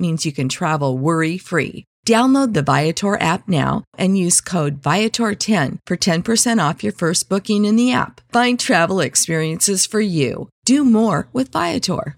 means you can travel worry free. Download the Viator app now and use code Viator10 for 10% off your first booking in the app. Find travel experiences for you. Do more with Viator.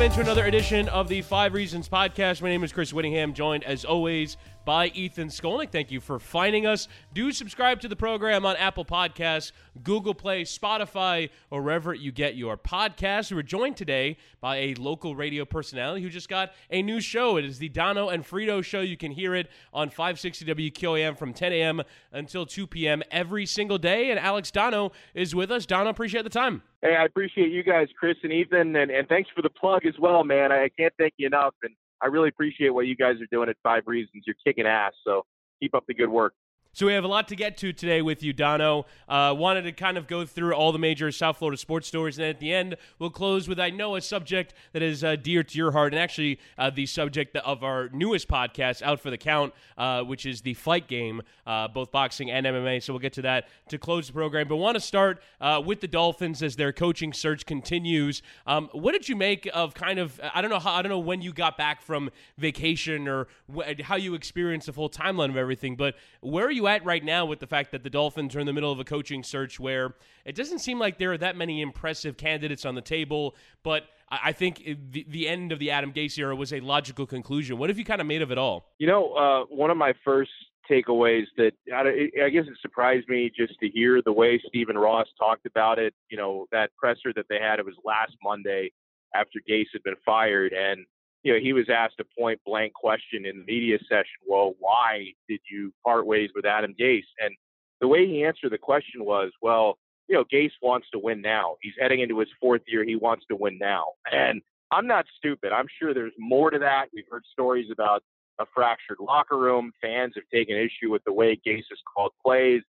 Welcome into another edition of the Five Reasons Podcast. My name is Chris Whittingham, joined as always by Ethan Skolnick. Thank you for finding us. Do subscribe to the program on Apple Podcasts, Google Play, Spotify, or wherever you get your podcasts. We're joined today by a local radio personality who just got a new show. It is the Dono and Frito Show. You can hear it on 560 WQAM from 10 a.m. until 2 p.m. every single day. And Alex Dono is with us. Dono, appreciate the time. Hey, I appreciate you guys, Chris and Ethan, and, and thanks for the plug as well, man. I can't thank you enough. And I really appreciate what you guys are doing at Five Reasons. You're kicking ass, so keep up the good work. So we have a lot to get to today with you, Dono. Uh, wanted to kind of go through all the major South Florida sports stories, and at the end we'll close with I know a subject that is uh, dear to your heart, and actually uh, the subject of our newest podcast, Out for the Count, uh, which is the fight game, uh, both boxing and MMA. So we'll get to that to close the program. But want to start uh, with the Dolphins as their coaching search continues. Um, what did you make of kind of I don't know how I don't know when you got back from vacation or wh- how you experienced the full timeline of everything, but where are you? You at right now with the fact that the Dolphins are in the middle of a coaching search where it doesn't seem like there are that many impressive candidates on the table, but I think the, the end of the Adam Gase era was a logical conclusion. What have you kind of made of it all? You know, uh, one of my first takeaways that I, guess it surprised me just to hear the way Stephen Ross talked about it. You know, that presser that they had, it was last Monday after Gase had been fired. And you know, he was asked a point blank question in the media session. Well, why did you part ways with Adam Gase? And the way he answered the question was, well, you know, Gase wants to win now. He's heading into his fourth year. He wants to win now. And I'm not stupid. I'm sure there's more to that. We've heard stories about a fractured locker room. Fans have taken issue with the way Gase has called plays.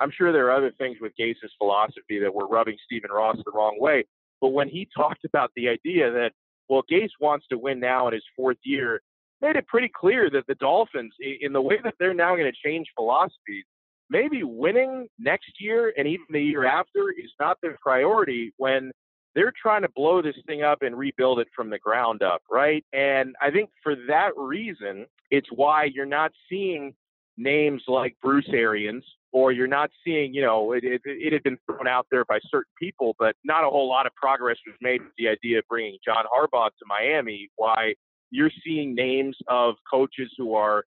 I'm sure there are other things with Gase's philosophy that were rubbing Stephen Ross the wrong way. But when he talked about the idea that well, Gase wants to win now in his fourth year. Made it pretty clear that the Dolphins, in the way that they're now going to change philosophies, maybe winning next year and even the year after is not their priority when they're trying to blow this thing up and rebuild it from the ground up, right? And I think for that reason, it's why you're not seeing names like Bruce Arians, or you're not seeing, you know, it, it, it, had been thrown out there by certain people, but not a whole lot of progress was made with the idea of bringing John Harbaugh to Miami. Why you're seeing names of coaches who are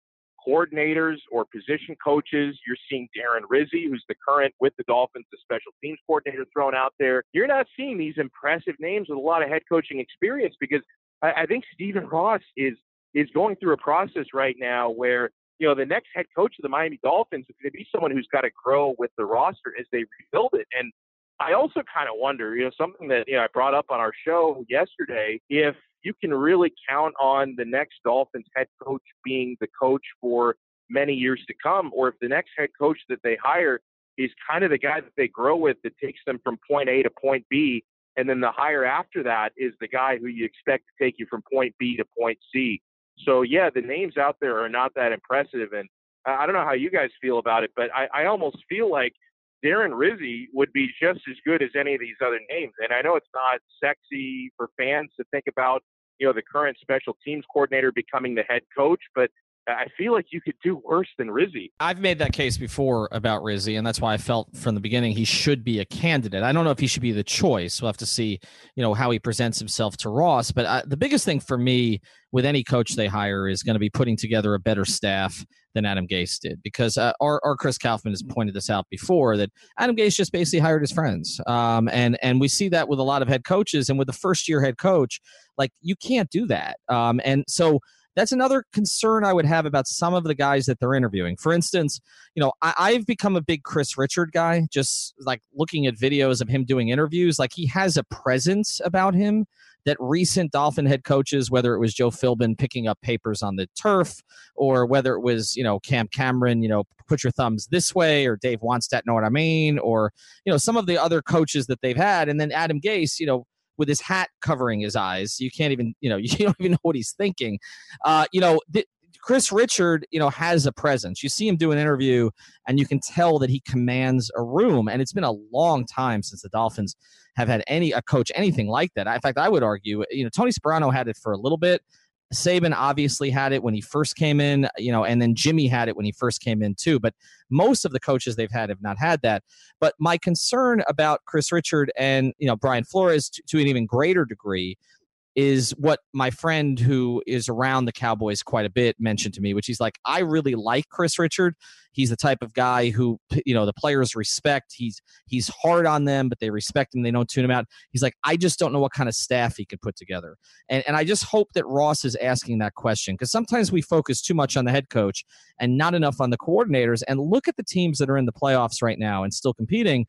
coordinators or position coaches. You're seeing Darren Rizzi, who's the current with the Dolphins, the special teams coordinator thrown out there. You're not seeing these impressive names with a lot of head coaching experience because I, I think Stephen Ross is is going through a process right now where you know, the next head coach of the Miami Dolphins is going to be someone who's got to grow with the roster as they rebuild it. And I also kind of wonder, you know, something that you know I brought up on our show yesterday, if you can really count on the next Dolphins head coach being the coach for many years to come, or if the next head coach that they hire is kind of the guy that they grow with that takes them from point A to point B, and then the hire after that is the guy who you expect to take you from point B to point C. So yeah, the names out there are not that impressive, and I don't know how you guys feel about it, but I, I almost feel like Darren Rizzi would be just as good as any of these other names. And I know it's not sexy for fans to think about, you know, the current special teams coordinator becoming the head coach, but I feel like you could do worse than Rizzi. I've made that case before about Rizzi, and that's why I felt from the beginning he should be a candidate. I don't know if he should be the choice. We'll have to see, you know, how he presents himself to Ross. But uh, the biggest thing for me with any coach they hire is going to be putting together a better staff than Adam Gase did, because uh, our, our Chris Kaufman has pointed this out before that Adam Gase just basically hired his friends, um, and and we see that with a lot of head coaches, and with the first year head coach, like you can't do that, um, and so that's another concern I would have about some of the guys that they're interviewing. For instance, you know, I, have become a big Kris Richard guy, just like looking at videos of him doing interviews. Like he has a presence about him that recent Dolphin head coaches, whether it was Joe Philbin picking up papers on the turf, or whether it was, you know, Cam Cameron, you know, put your thumbs this way, or Dave Wannstedt, know what I mean, or, you know, some of the other coaches that they've had. And then Adam Gase, you know, with his hat covering his eyes. You can't even, you know, you don't even know what he's thinking. Uh, you know, th- Kris Richard, you know, has a presence. You see him do an interview, and you can tell that he commands a room. And it's been a long time since the Dolphins have had any a coach anything like that. In fact, I would argue, you know, Tony Sparano had it for a little bit. Saban obviously had it when he first came in, you know, and then Jimmy had it when he first came in too. But most of the coaches they've had have not had that. But my concern about Kris Richard and you know Brian Flores to, to an even greater degree is what my friend who is around the Cowboys quite a bit mentioned to me, which he's like, I really like Kris Richard. He's the type of guy who you know the players respect. He's he's hard on them, but they respect him. They don't tune him out. He's like, I just don't know what kind of staff he could put together. And and I just hope that Ross is asking that question because sometimes we focus too much on the head coach and not enough on the coordinators. And look at the teams that are in the playoffs right now and still competing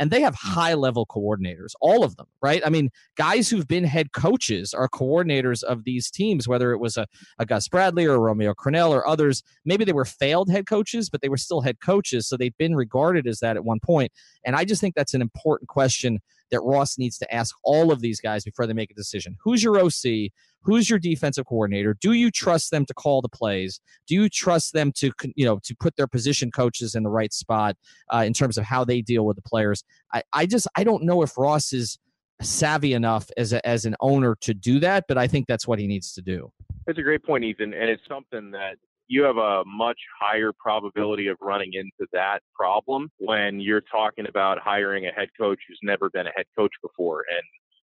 and they have hmm. high level coordinators, all of them, right? I mean, guys who've been head coaches are coordinators of these teams, whether it was a, a Gus Bradley or Romeo Crennel or others. Maybe they were failed head coaches, but they were still head coaches. So they've been regarded as that at one point. And I just think that's an important question that Ross needs to ask all of these guys before they make a decision. Who's your OC? Who's your defensive coordinator? Do you trust them to call the plays? Do you trust them to you know to put their position coaches in the right spot uh, in terms of how they deal with the players? I, I just I don't know if Ross is savvy enough as a, as an owner to do that, but I think that's what he needs to do. That's a great point, Ethan, and it's something that you have a much higher probability of running into that problem when you're talking about hiring a head coach who's never been a head coach before. And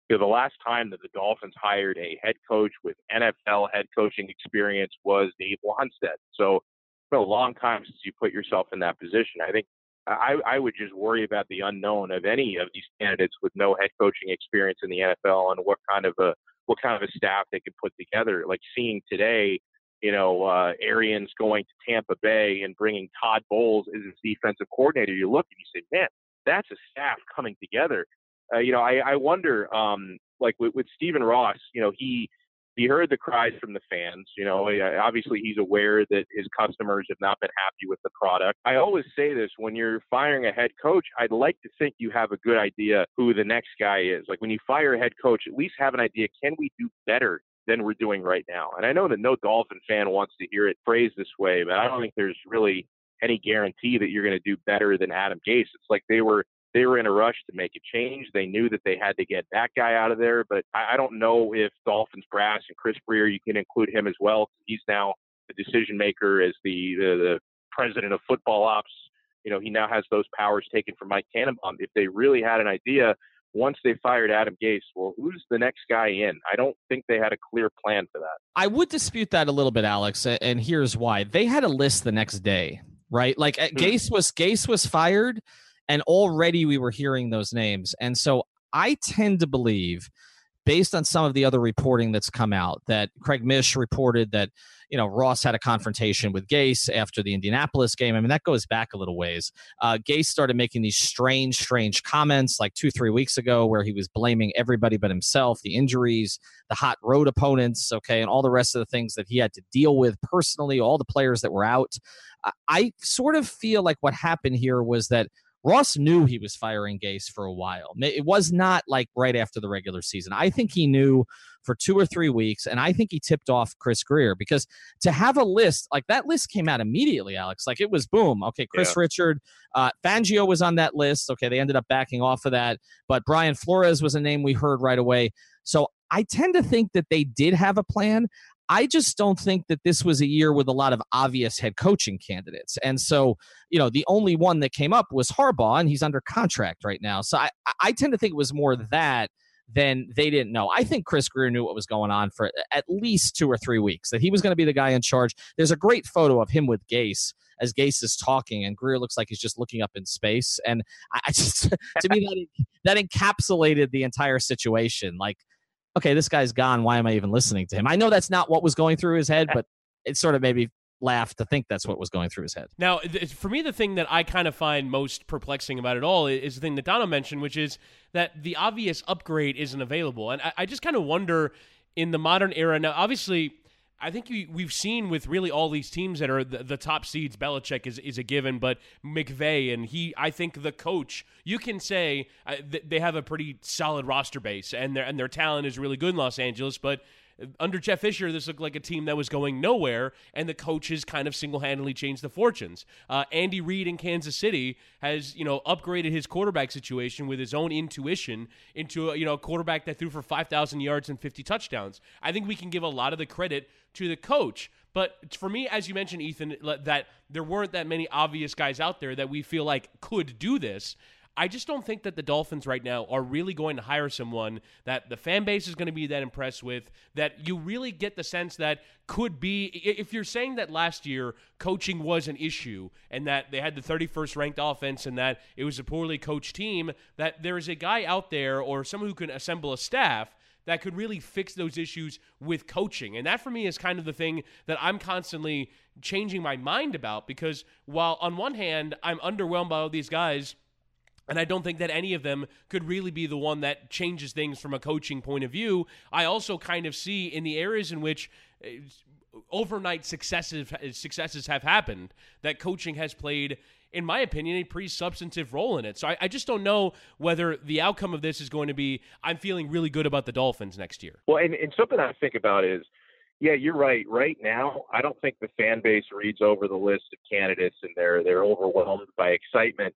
you know, the last time that the Dolphins hired a head coach with NFL head coaching experience was Dave Wannstedt. So it's been a long time since you put yourself in that position. I think I, I would just worry about the unknown of any of these candidates with no head coaching experience in the NFL and what kind of a what kind of a staff they could put together. Like seeing today, you know, uh, Arians going to Tampa Bay and bringing Todd Bowles as his defensive coordinator, you look and you say, man, that's a staff coming together. Uh, you know, I, I wonder, um, like with, with Stephen Ross, you know, he he heard the cries from the fans. You know, obviously he's aware that his customers have not been happy with the product. I always say this when you're firing a head coach, I'd like to think you have a good idea who the next guy is. Like when you fire a head coach, at least have an idea can we do better than we're doing right now. And I know that no Dolphin fan wants to hear it phrased this way, but I don't think there's really any guarantee that you're going to do better than Adam Gase. It's like they were they were in a rush to make a change. They knew that they had to get that guy out of there, but I, I don't know if Dolphins brass and Chris Grier, you can include him as well. He's now the decision maker as the, the, the president of football ops. You know, he now has those powers taken from Mike Tannenbaum. If they really had an idea once they fired Adam Gase, well, who's the next guy in? I don't think they had a clear plan for that. I would dispute that a little bit, Alex, and here's why. They had a list the next day, right? Like mm-hmm. Gase was Gase was fired, and already we were hearing those names, and so I tend to believe based on some of the other reporting that's come out that Craig Mish reported that you know Ross had a confrontation with Gase after the Indianapolis game. I mean that goes back a little ways. Uh, Gase started making these strange, strange comments like two, three weeks ago where he was blaming everybody but himself, the injuries, the hot road opponents, okay, and all the rest of the things that he had to deal with personally, all the players that were out. I sort of feel like what happened here was that Ross knew he was firing Gase for a while. It was not like right after the regular season. I think he knew for two or three weeks, and I think he tipped off Chris Grier because to have a list like that list came out immediately, Alex. Like it was boom. Okay, Chris yeah. Richard, uh, Fangio was on that list. Okay, they ended up backing off of that, but Brian Flores was a name we heard right away. So I tend to think that they did have a plan. I just don't think that this was a year with a lot of obvious head coaching candidates. And so, you know, the only one that came up was Harbaugh, and he's under contract right now. So I, I tend to think it was more that than they didn't know. I think Chris Grier knew what was going on for at least two or three weeks, that he was going to be the guy in charge. There's a great photo of him with Gase as Gase is talking, and Grier looks like he's just looking up in space. And I just, to me, that, that encapsulated the entire situation. Like, okay, this guy's gone. Why am I even listening to him? I know that's not what was going through his head, but it sort of maybe laugh to think that's what was going through his head. Now, for me, the thing that I kind of find most perplexing about it all is the thing that Dono mentioned, which is that the obvious upgrade isn't available. And I, I just kind of wonder in the modern era. Now, obviously, I think we've seen with really all these teams that are the, the, top seeds, Belichick is, is a given, but McVay and he, I think the coach, you can say uh, th- they have a pretty solid roster base and their and their talent is really good in Los Angeles, but under Jeff Fisher, this looked like a team that was going nowhere, and the coaches kind of single-handedly changed the fortunes. Uh, Andy Reid in Kansas City has, you know, upgraded his quarterback situation with his own intuition into, a, you know, a quarterback that threw for 5,000 yards and 50 touchdowns. I think we can give a lot of the credit to the coach. But for me, as you mentioned, Ethan, that there weren't that many obvious guys out there that we feel like could do this. I just don't think that the Dolphins right now are really going to hire someone that the fan base is going to be that impressed with, that you really get the sense that could be. If you're saying that last year coaching was an issue and that they had the 31st ranked offense and that it was a poorly coached team, that there is a guy out there or someone who can assemble a staff that could really fix those issues with coaching. And that for me is kind of the thing that I'm constantly changing my mind about because while on one hand I'm underwhelmed by all these guys and I don't think that any of them could really be the one that changes things from a coaching point of view. I also kind of see in the areas in which uh, overnight successes successes have happened that coaching has played in my opinion, a pretty substantive role in it. So I, I, just don't know whether the outcome of this is going to be I'm feeling really good about the Dolphins next year. Well, and, and something I think about is, yeah, you're right. Right now, I don't think the fan base reads over the list of candidates and they're they're overwhelmed by excitement.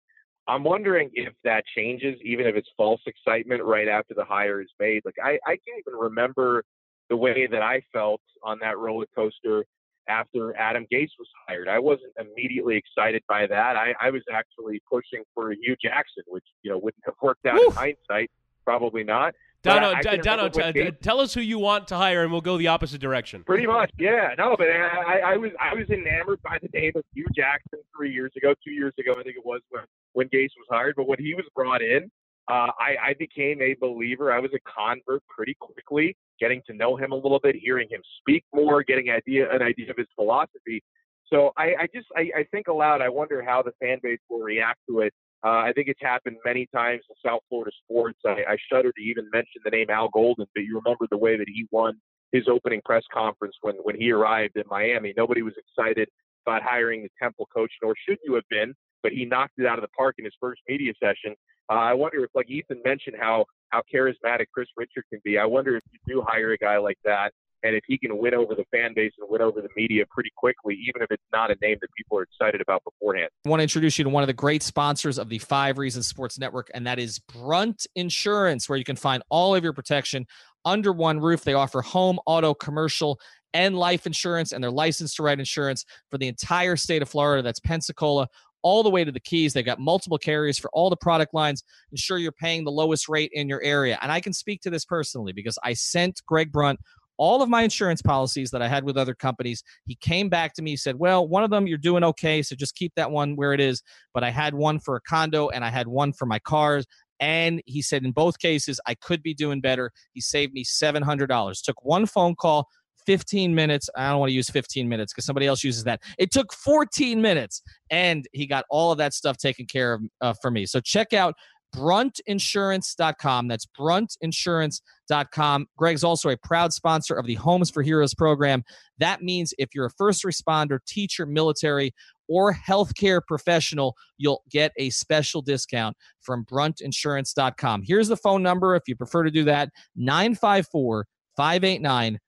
I'm wondering if that changes, even if it's false excitement right after the hire is made. Like I, I can't even remember the way that I felt on that roller coaster after Adam Gase was hired. I wasn't immediately excited by that. I, I was actually pushing for Hue Jackson, which you know wouldn't have worked out in hindsight. Probably not. Dono, D- Dono, t- tell us who you want to hire, and we'll go the opposite direction. Pretty much, yeah. No, but I, I was I was enamored by the name of Hue Jackson three years ago, two years ago, I think it was when when Gase was hired. But when he was brought in, uh, I, I became a believer. I was a convert pretty quickly, getting to know him a little bit, hearing him speak more, getting idea an idea of his philosophy. So I, I just I, I think aloud. I wonder how the fan base will react to it. Uh, I think it's happened many times in South Florida sports. I, I shudder to even mention the name Al Golden, but you remember the way that he won his opening press conference when when he arrived in Miami. Nobody was excited about hiring the Temple coach, nor should you have been but he knocked it out of the park in his first media session. Uh, I wonder if, like Ethan mentioned, how how charismatic Kris Richard can be. I wonder if you do hire a guy like that, and if he can win over the fan base and win over the media pretty quickly, even if it's not a name that people are excited about beforehand. I want to introduce you to one of the great sponsors of the Five Reasons Sports Network, and that is Brunt Insurance, where you can find all of your protection under one roof. They offer home, auto, commercial, and life insurance, and they're licensed to write insurance for the entire state of Florida. That's Pensacola, all the way to the Keys. They've got multiple carriers for all the product lines. Ensure you're paying the lowest rate in your area. And I can speak to this personally because I sent Greg Brunt all of my insurance policies that I had with other companies. He came back to me, said, Well, one of them you're doing okay, so just keep that one where it is. But I had one for a condo and I had one for my cars. And he said, In both cases, I could be doing better. He saved me $700. Took one phone call 15 minutes. I don't want to use 15 minutes because somebody else uses that. It took 14 minutes, and he got all of that stuff taken care of uh, for me. So check out bruntinsurance.com. That's bruntinsurance.com. Greg's also a proud sponsor of the Homes for Heroes program. That means if you're a first responder, teacher, military, or healthcare professional, you'll get a special discount from bruntinsurance.com. Here's the phone number if you prefer to do that 954 589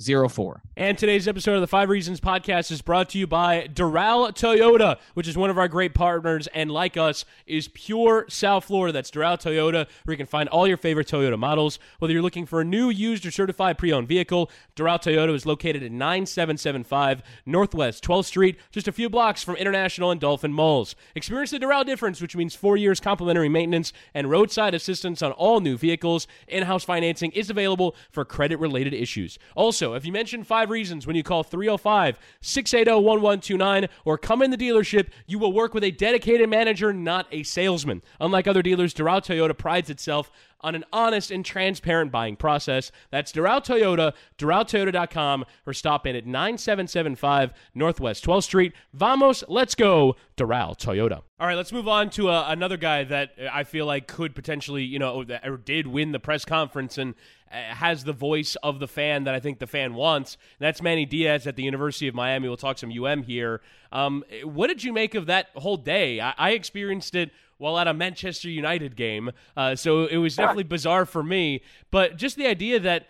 04. And today's episode of the Five Reasons podcast is brought to you by Doral Toyota, which is one of our great partners and, like us, is pure South Florida. That's Doral Toyota, where you can find all your favorite Toyota models. Whether you're looking for a new, used, or certified pre owned vehicle, Doral Toyota is located at 9775 Northwest 12th Street, just a few blocks from International and Dolphin Malls. Experience the Doral difference, which means four years complimentary maintenance and roadside assistance on all new vehicles. In house financing is available for credit related issues. Also, if you mention five reasons when you call 305 680 1129 or come in the dealership, you will work with a dedicated manager, not a salesman. Unlike other dealers, Doral Toyota prides itself on an honest and transparent buying process. That's Doral Toyota, DoralToyota.com, or stop in at 9775 Northwest 12th Street. Vamos, let's go, Doral Toyota. All right, let's move on to uh, another guy that I feel like could potentially, you know, or did win the press conference and has the voice of the fan that I think the fan wants. And That's Manny Diaz at the University of Miami. We'll talk some UM here. Um, what did you make of that whole day? I, I experienced it while at a Manchester United game. Uh, so it was definitely bizarre for me. But just the idea that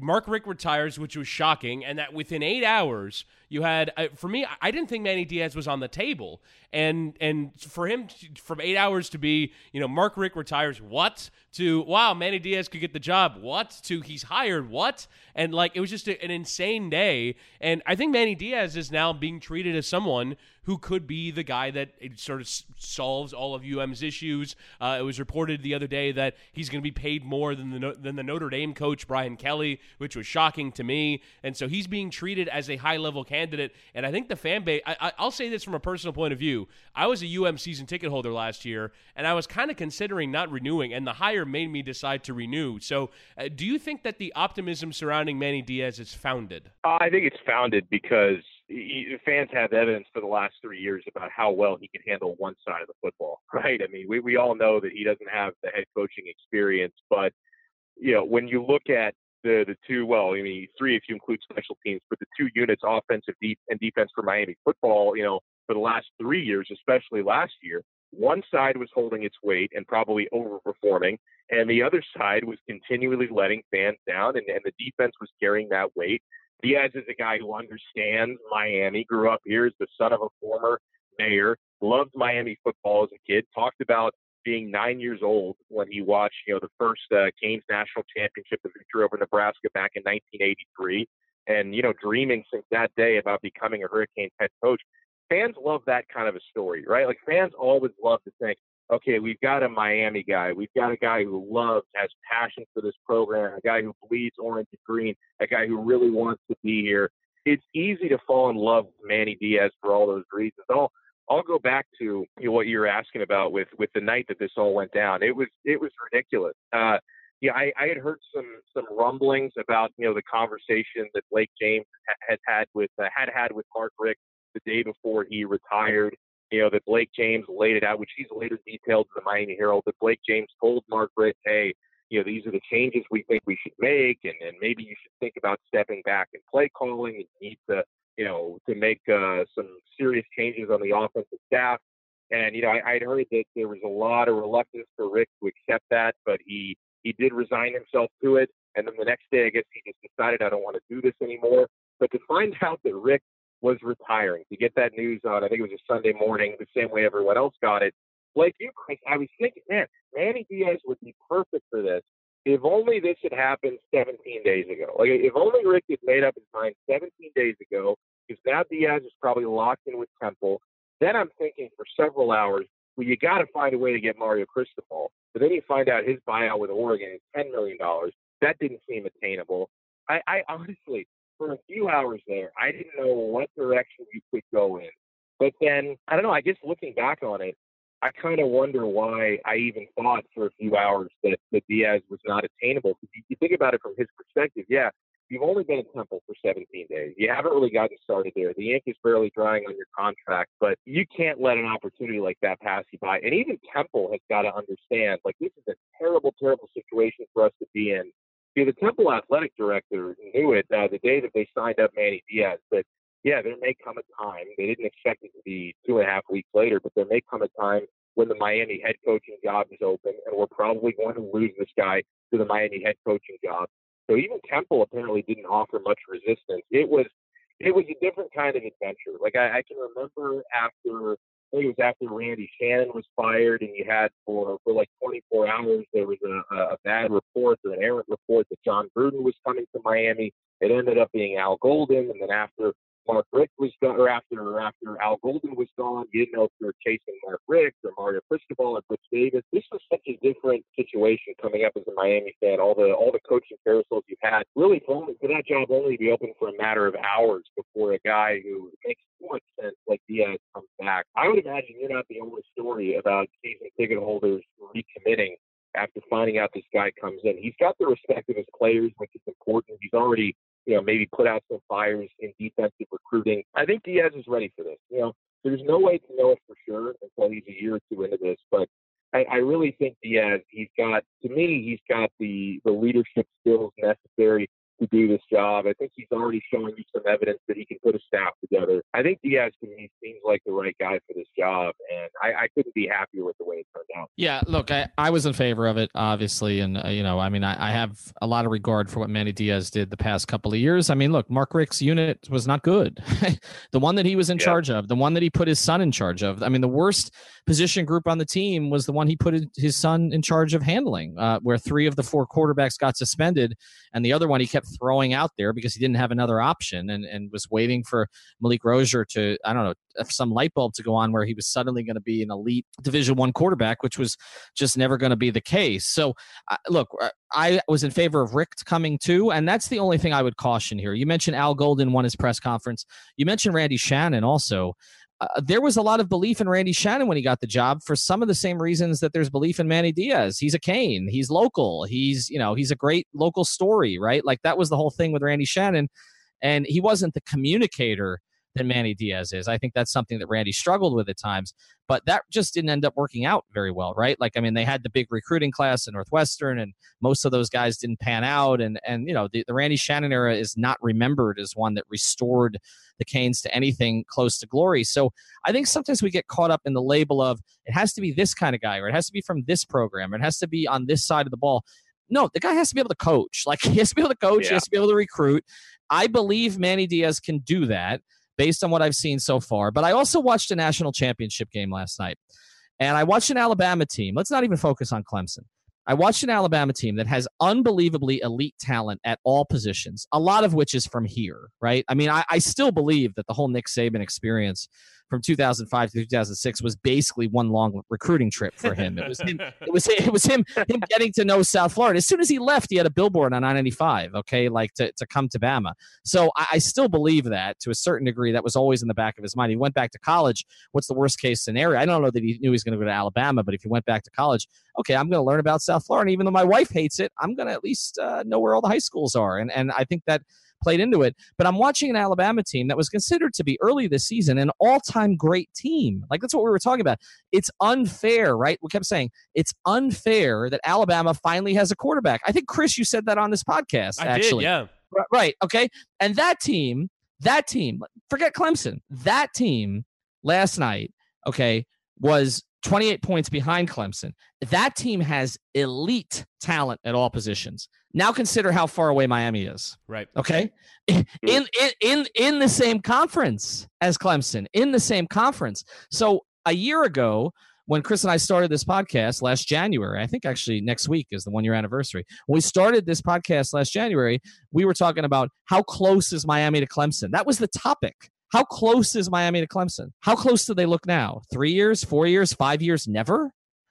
Mark Richt retires, which was shocking, and that within eight hours you had. Uh, for me, I didn't think Manny Diaz was on the table, and and for him to, from eight hours to be, you know, Mark Richt retires, what? To wow, Manny Diaz could get the job, what? To he's hired, what? And like it was just a, an insane day, and I think Manny Diaz is now being treated as someone who could be the guy that sort of solves all of UM's issues. Uh, it was reported the other day that he's going to be paid more than the than the Notre Dame coach Brian Kelly, which was shocking to me. And so he's being treated as a high level candidate. And I think the fan base. I, will say this from a personal point of view. I was a UM season ticket holder last year, and I was kind of considering not renewing, and the made me decide to renew. So, uh, do you think that the optimism surrounding Manny Diaz is founded? Uh, I think it's founded because he, fans have evidence for the last three years about how well he can handle one side of the football, right? I mean, we, we all know that he doesn't have the head coaching experience, but you know, when you look at the the two, well, I mean, three if you include special teams, but the two units, offensive deep and defense for Miami football, you know, for the last three years, especially last year, one side was holding its weight and probably overperforming, and the other side was continually letting fans down, and, and the defense was carrying that weight. Diaz is a guy who understands Miami, grew up here, is the son of a former mayor, loved Miami football as a kid, talked about being nine years old when he watched, you know, the first uh, Canes national championship, the victory over Nebraska back in 1983, and you know, dreaming since that day about becoming a Hurricanes head coach. Fans love that kind of a story, right? Like fans always love to think, okay, we've got a Miami guy. We've got a guy who loves, has passion for this program, a guy who bleeds orange and green, a guy who really wants to be here. It's easy to fall in love with Manny Diaz for all those reasons. I'll I'll go back to you know, what you were asking about with with the night that this all went down. It was it was ridiculous. Uh, yeah, I, I had heard some some rumblings about you know the conversation that Blake James had had with uh, had had with Mark Richt the day before he retired you know, that Blake James laid it out, which he's later detailed in the Miami Herald, that Blake James told Mark Richt, hey, you know, these are the changes we think we should make, and, and maybe you should think about stepping back and play calling. And need to, you know, to make uh, some serious changes on the offensive staff. And you know, I, I'd heard that there was a lot of reluctance for Richt to accept that, but he he did resign himself to it. And then the next day, I guess he just decided I don't want to do this anymore. But to find out that Richt was retiring. To get that news on, I think it was a Sunday morning, the same way everyone else got it. Like you, Chris, I was thinking, man, Manny Diaz would be perfect for this. If only this had happened 17 days ago. Like if only Richt had made up his mind 17 days ago, because now Diaz is probably locked in with Temple. Then I'm thinking for several hours, well, you got to find a way to get Mario Cristobal. But then you find out his buyout with Oregon is $10 million. That didn't seem attainable. I, I honestly, for a few hours there, I didn't know what direction you could go in. But then, I don't know, I guess looking back on it, I kind of wonder why I even thought for a few hours that, that Diaz was not attainable. Because you, you think about it from his perspective, yeah, you've only been at Temple for 17 days. You haven't really gotten started there. The ink is barely drying on your contract, but you can't let an opportunity like that pass you by. And even Temple has got to understand, like, this is a terrible, terrible situation for us to be in See, the Temple athletic director knew it uh, the day that they signed up Manny Diaz. But yeah, there may come a time. They didn't expect it to be two and a half weeks later, but there may come a time when the Miami head coaching job is open, and we're probably going to lose this guy to the Miami head coaching job. So even Temple apparently didn't offer much resistance. It was it was a different kind of adventure. Like I, I can remember after I think it was after Randy Shannon was fired, and you had for for like 24 hours there was a, a bad report or an errant report that Jon Gruden was coming to Miami. It ended up being Al Golden, and then after Mark Richt was gone, or after or after Al Golden was gone, you didn't know if you were chasing Mark Richt or Mario Cristobal or Butch Davis. This was such a different situation coming up as a Miami fan. All the all the coaching carousels you had really only, for that job only to be open for a matter of hours before a guy who makes too much sense like Diaz comes back. I would imagine you're not the only story about season ticket holders recommitting after finding out this guy comes in. He's got the respect of his players, which is important. He's already you know, maybe put out some fires in defensive recruiting. I think Diaz is ready for this. You know, there's no way to know it for sure until he's a year or two into this, but I, I really think Diaz, he's got, to me, he's got the, the leadership skills necessary to do this job. I think he's already showing you some evidence that he can put a staff together. I think Diaz to me seems like the right guy for this job, and I, I couldn't be happier with the way it turned out. Yeah, look, I, I was in favor of it, obviously, and uh, you know, I mean, I, I have a lot of regard for what Manny Diaz did the past couple of years. I mean, look, Mark Richt's unit was not good. the one that he was in yeah. charge of, the one that he put his son in charge of. I mean, the worst position group on the team was the one he put his son in charge of handling, uh, where three of the four quarterbacks got suspended, and the other one he kept throwing out there because he didn't have another option and, and was waiting for Malik Rosier to, I don't know, some light bulb to go on where he was suddenly going to be an elite Division One quarterback, which was just never going to be the case. So, uh, look, uh, I was in favor of Richt coming too, and that's the only thing I would caution here. You mentioned Al Golden won his press conference. You mentioned Randy Shannon also. Uh, there was a lot of belief in Randy Shannon when he got the job for some of the same reasons that there's belief in Manny Diaz. He's a Cane. He's local. He's, you know, he's a great local story, right? Like that was the whole thing with Randy Shannon. And he wasn't the communicator than Manny Diaz is. I think that's something that Randy struggled with at times, but that just didn't end up working out very well, right? Like, I mean, they had the big recruiting class in Northwestern, and most of those guys didn't pan out. And and you know, the, the Randy Shannon era is not remembered as one that restored the Canes to anything close to glory. So I think sometimes we get caught up in the label of it has to be this kind of guy, or it has to be from this program, or it has to be on this side of the ball. No, the guy has to be able to coach. Like he has to be able to coach. Yeah. He has to be able to recruit. I believe Manny Diaz can do that based on what I've seen so far. But I also watched a national championship game last night. And I watched an Alabama team. Let's not even focus on Clemson. I watched an Alabama team that has unbelievably elite talent at all positions, a lot of which is from here, right? I mean, I, I still believe that the whole Nick Saban experience from 2005 to 2006 was basically one long recruiting trip for him. It was him. It was it was him him getting to know South Florida. As soon as he left, he had a billboard on 995. Okay, like to, to come to Bama. So I, I still believe that to a certain degree. That was always in the back of his mind. He went back to college. What's the worst case scenario? I don't know that he knew he was going to go to Alabama, but if he went back to college, okay, I'm going to learn about South Florida. Even though my wife hates it, I'm going to at least uh, know where all the high schools are. And and I think that played into it. But I'm watching an Alabama team that was considered to be early this season an all time great team. Like that's what we were talking about. It's unfair, right? We kept saying it's unfair that Alabama finally has a quarterback. I think, Chris, you said that on this podcast, I actually. Did, yeah. Right. Okay. And that team, that team, forget Clemson, that team last night, okay, was 28 points behind Clemson. That team has elite talent at all positions. Now consider how far away Miami is. Right. Okay. Mm-hmm. In in in in the same conference as Clemson, in the same conference. So a year ago, when Chris and I started this podcast last January, I think actually next week is the one year anniversary. When we started this podcast last January, we were talking about how close is Miami to Clemson. That was the topic. How close is Miami to Clemson? How close do they look now? Three years, four years, five years? Never.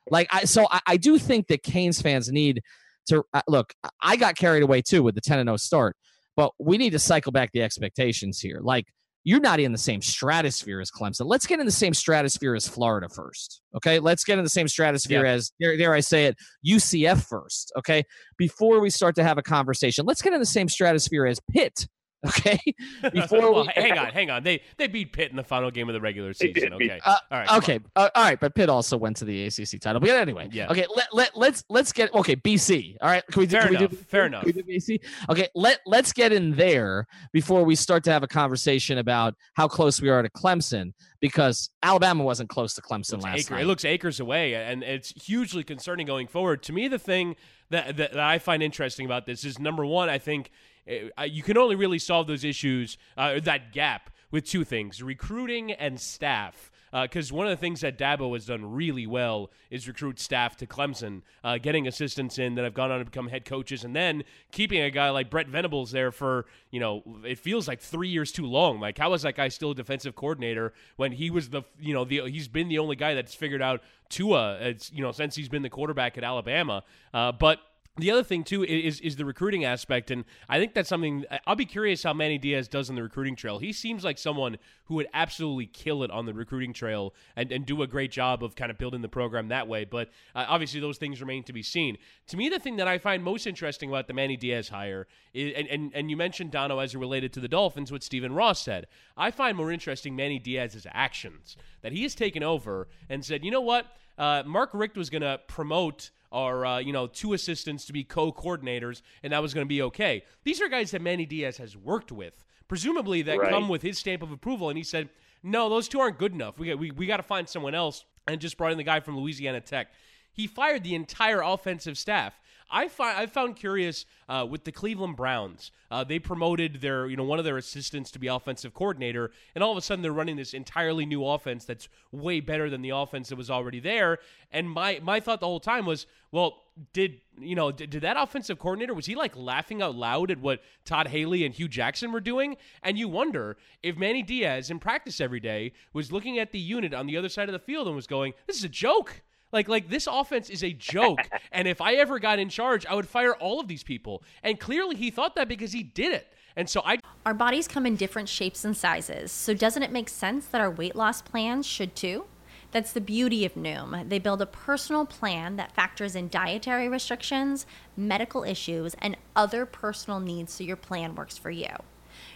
Like I, so I, I do think that Canes fans need to uh, look. I got carried away too with the ten and zero oh start, but we need to cycle back the expectations here. Like you're not in the same stratosphere as Clemson. Let's get in the same stratosphere as Florida first. Okay. Let's get in the same stratosphere as, there, dare I say it, UCF first. Okay. Before we start to have a conversation, let's get in the same stratosphere as Pitt Okay. Before well, we, hang on, hang on. They they beat Pitt in the final game of the regular season. Okay. Uh, all right. Okay. Uh, all right. But Pitt also went to the ACC title. But anyway. Yeah. Okay. Let, let let's let's get okay. BC. All right. Can we do? Fair enough. We do, fair enough. We do BC. Okay. Let let's get in there before we start to have a conversation about how close we are to Clemson because Alabama wasn't close to Clemson last acre, night. It looks acres away, and it's hugely concerning going forward. To me, the thing that, that, that I find interesting about this is number one, I think you can only really solve those issues, uh, that gap, with two things recruiting and staff because uh, one of the things that Dabo has done really well is recruit staff to Clemson, uh, getting assistants in that have gone on to become head coaches, and then keeping a guy like Brent Venables there for you know it feels like three years too long. Like how is that guy still a defensive coordinator when he was the you know the he's been the only guy that's figured out Tua, it's you know since he's been the quarterback at Alabama, uh, but the other thing too is is the recruiting aspect, and I think that's something I'll be curious how Manny Diaz does in the recruiting trail. He seems like someone who would absolutely kill it on the recruiting trail and, and do a great job of kind of building the program that way. But uh, obviously, those things remain to be seen. To me, the thing that I find most interesting about the Manny Diaz hire is, and, and, and you mentioned Dono as related to the Dolphins, what Stephen Ross said. I find more interesting Manny Diaz's actions that he has taken over and said, you know what, uh, Mark Richt was going to promote or uh, you know two assistants to be co-coordinators, and that was going to be okay. These are guys that Manny Diaz has worked with, presumably that right. come with his stamp of approval, and he said, "No, those two aren't good enough. We got, we, we got to find someone else." And just brought in the guy from Louisiana Tech. He fired the entire offensive staff. I find I found curious uh, with the Cleveland Browns. Uh, they promoted their you know one of their assistants to be offensive coordinator, and all of a sudden they're running this entirely new offense that's way better than the offense that was already there. And my my thought the whole time was, well, did you know did, did that offensive coordinator was he like laughing out loud at what Todd Haley and Hue Jackson were doing? And you wonder if Manny Diaz in practice every day was looking at the unit on the other side of the field and was going, "This is a joke." Like like this offense is a joke. and if I ever got in charge, I would fire all of these people. And clearly he thought that because he did it. And so I Our bodies come in different shapes and sizes. So doesn't it make sense that our weight loss plans should too? That's the beauty of Noom. They build a personal plan that factors in dietary restrictions, medical issues, and other personal needs so your plan works for you.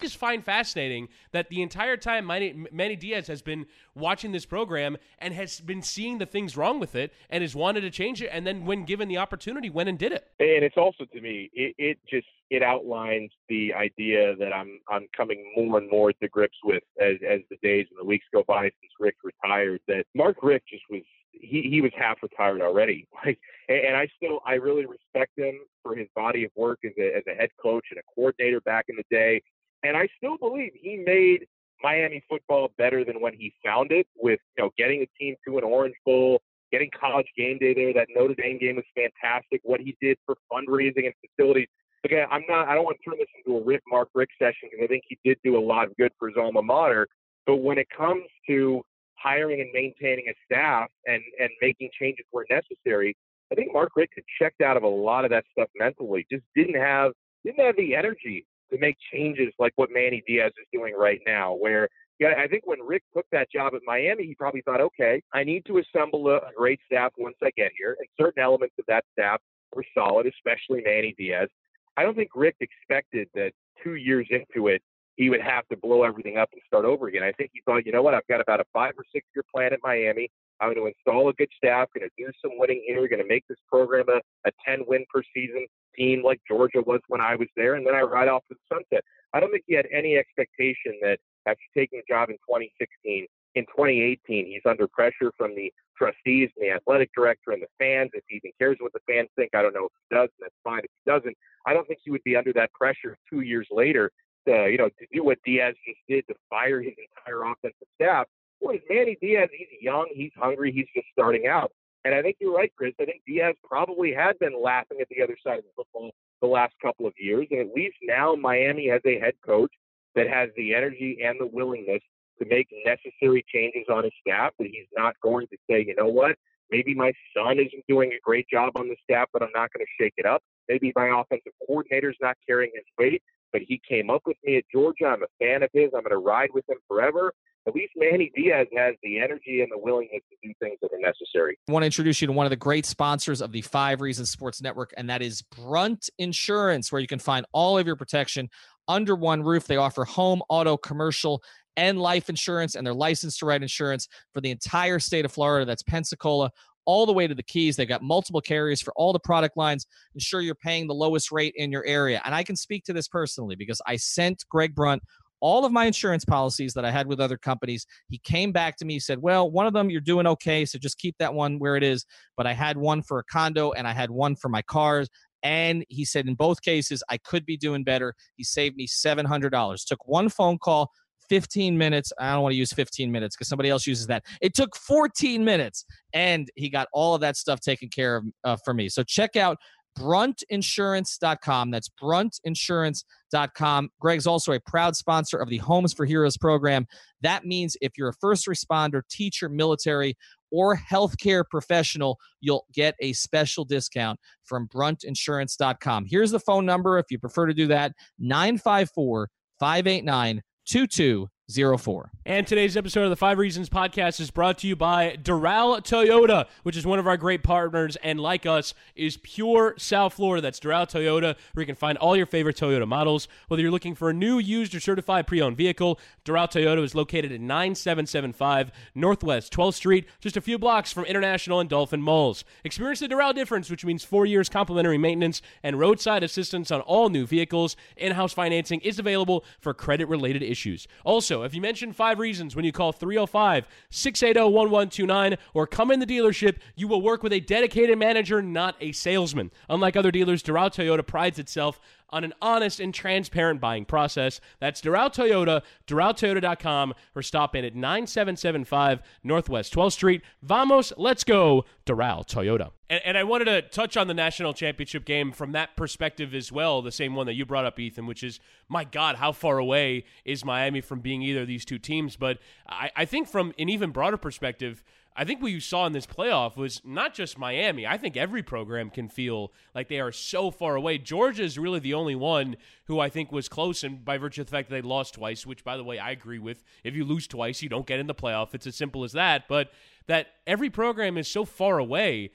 just find fascinating that the entire time Manny, Manny, Diaz has been watching this program and has been seeing the things wrong with it and has wanted to change it, and then when given the opportunity, went and did it. And it's also to me, it, it just it outlines the idea that I'm I'm coming more and more to grips with as as the days and the weeks go by since Richt retired. That Mark Richt just was he he was half retired already. Like, and I still I really respect him for his body of work as a as a head coach and a coordinator back in the day. And I still believe he made Miami football better than when he found it with, you know, getting a team to an Orange Bowl, getting college game day there. That Notre Dame game was fantastic. What he did for fundraising and facilities. Again, I'm not, I don't want to turn this into a Richt Mark Richt session because I think he did do a lot of good for his alma mater. But when it comes to hiring and maintaining a staff and, and making changes where necessary, I think Mark Richt had checked out of a lot of that stuff mentally. Just didn't have didn't have the energy to make changes like what Manny Diaz is doing right now, where yeah, I think when Richt took that job at Miami, he probably thought, okay, I need to assemble a, a great staff once I get here, and certain elements of that staff were solid, especially Manny Diaz. I don't think Richt expected that two years into it, he would have to blow everything up and start over again. I think he thought, you know what, I've got about a five or six year plan at Miami. I'm going to install a good staff, going to do some winning here, going to make this program a, a 10 win per season team like Georgia was when I was there, and then I ride off to the sunset. I don't think he had any expectation that after taking the job in 2016, in 2018, he's under pressure from the trustees and the athletic director and the fans. If he even cares what the fans think, I don't know if he does, and that's fine if he doesn't. I don't think he would be under that pressure two years later to, you know, to do what Diaz just did to fire his entire offensive staff. Boy, Manny Diaz, he's young, he's hungry, he's just starting out. And I think you're right, Chris. I think Diaz probably had been laughing at the other side of the football the last couple of years. And at least now Miami has a head coach that has the energy and the willingness to make necessary changes on his staff, that he's not going to say, you know what, maybe my son isn't doing a great job on the staff, but I'm not going to shake it up. Maybe my offensive coordinator's not carrying his weight, but he came up with me at Georgia. I'm a fan of his. I'm going to ride with him forever at least Manny Diaz has the energy and the willingness to do things that are necessary. I want to introduce you to one of the great sponsors of the Five Reasons Sports Network, and that is Brunt Insurance, where you can find all of your protection under one roof. They offer home, auto, commercial, and life insurance, and they're licensed to write insurance for the entire state of Florida. That's Pensacola all the way to the Keys. They've got multiple carriers for all the product lines. Ensure you're paying the lowest rate in your area. And I can speak to this personally because I sent Greg Brunt all of my insurance policies that I had with other companies. He came back to me, he said, Well, one of them you're doing okay, so just keep that one where it is. But I had one for a condo and I had one for my cars. And he said, in both cases, I could be doing better. He saved me $700. Took one phone call, 15 minutes. I don't want to use 15 minutes because somebody else uses that. It took 14 minutes and he got all of that stuff taken care of uh, for me. So check out bruntinsurance.com. That's bruntinsurance.com. Greg's also a proud sponsor of the Homes for Heroes program. That means if you're a first responder, teacher, military, or healthcare professional, you'll get a special discount from bruntinsurance.com. Here's the phone number if you prefer to do that 954 589 Tutu 2204. And today's episode of the Five Reasons podcast is brought to you by Doral Toyota, which is one of our great partners and, like us, is pure South Florida. That's Doral Toyota, where you can find all your favorite Toyota models. Whether you're looking for a new, used, or certified pre owned vehicle, Doral Toyota is located at 9775 Northwest 12th Street, just a few blocks from International and Dolphin Malls. Experience the Doral difference, which means four years complimentary maintenance and roadside assistance on all new vehicles. In house financing is available for credit related issues. Also, if you mention Five reasons when you call 305 680 1129 or come in the dealership, you will work with a dedicated manager, not a salesman. Unlike other dealers, Doral Toyota prides itself on an honest and transparent buying process. That's Doral Toyota, DoralToyota.com, or stop in at 9775 Northwest 12th Street. Vamos, let's go, Doral Toyota. And, and, I wanted to touch on the national championship game from that perspective as well, the same one that you brought up, Ethan, which is, my God, how far away is Miami from being either of these two teams? But I, I think from an even broader perspective, I think what you saw in this playoff was not just Miami. I think every program can feel like they are so far away. Georgia is really the only one who I think was close, and by virtue of the fact that they lost twice, which, by the way, I agree with. If you lose twice, you don't get in the playoff. It's as simple as that. But that every program is so far away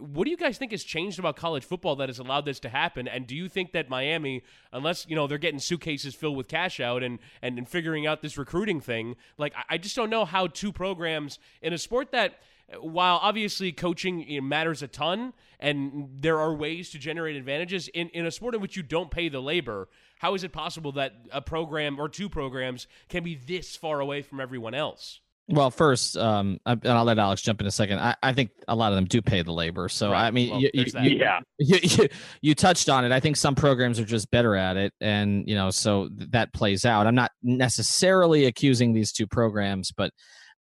what do you guys think has changed about college football that has allowed this to happen? And do you think that Miami, unless you know they're getting suitcases filled with cash out and and, and figuring out this recruiting thing, like I just don't know how two programs in a sport that while obviously coaching you know, matters a ton and there are ways to generate advantages in, in a sport in which you don't pay the labor how is it possible that a program or two programs can be this far away from everyone else well, first, um, and I'll let Alex jump in a second. I, I think a lot of them do pay the labor. So right. I mean, well, you, you, you, yeah, you, you touched on it. I think some programs are just better at it, and you know, so that plays out. I'm not necessarily accusing these two programs, but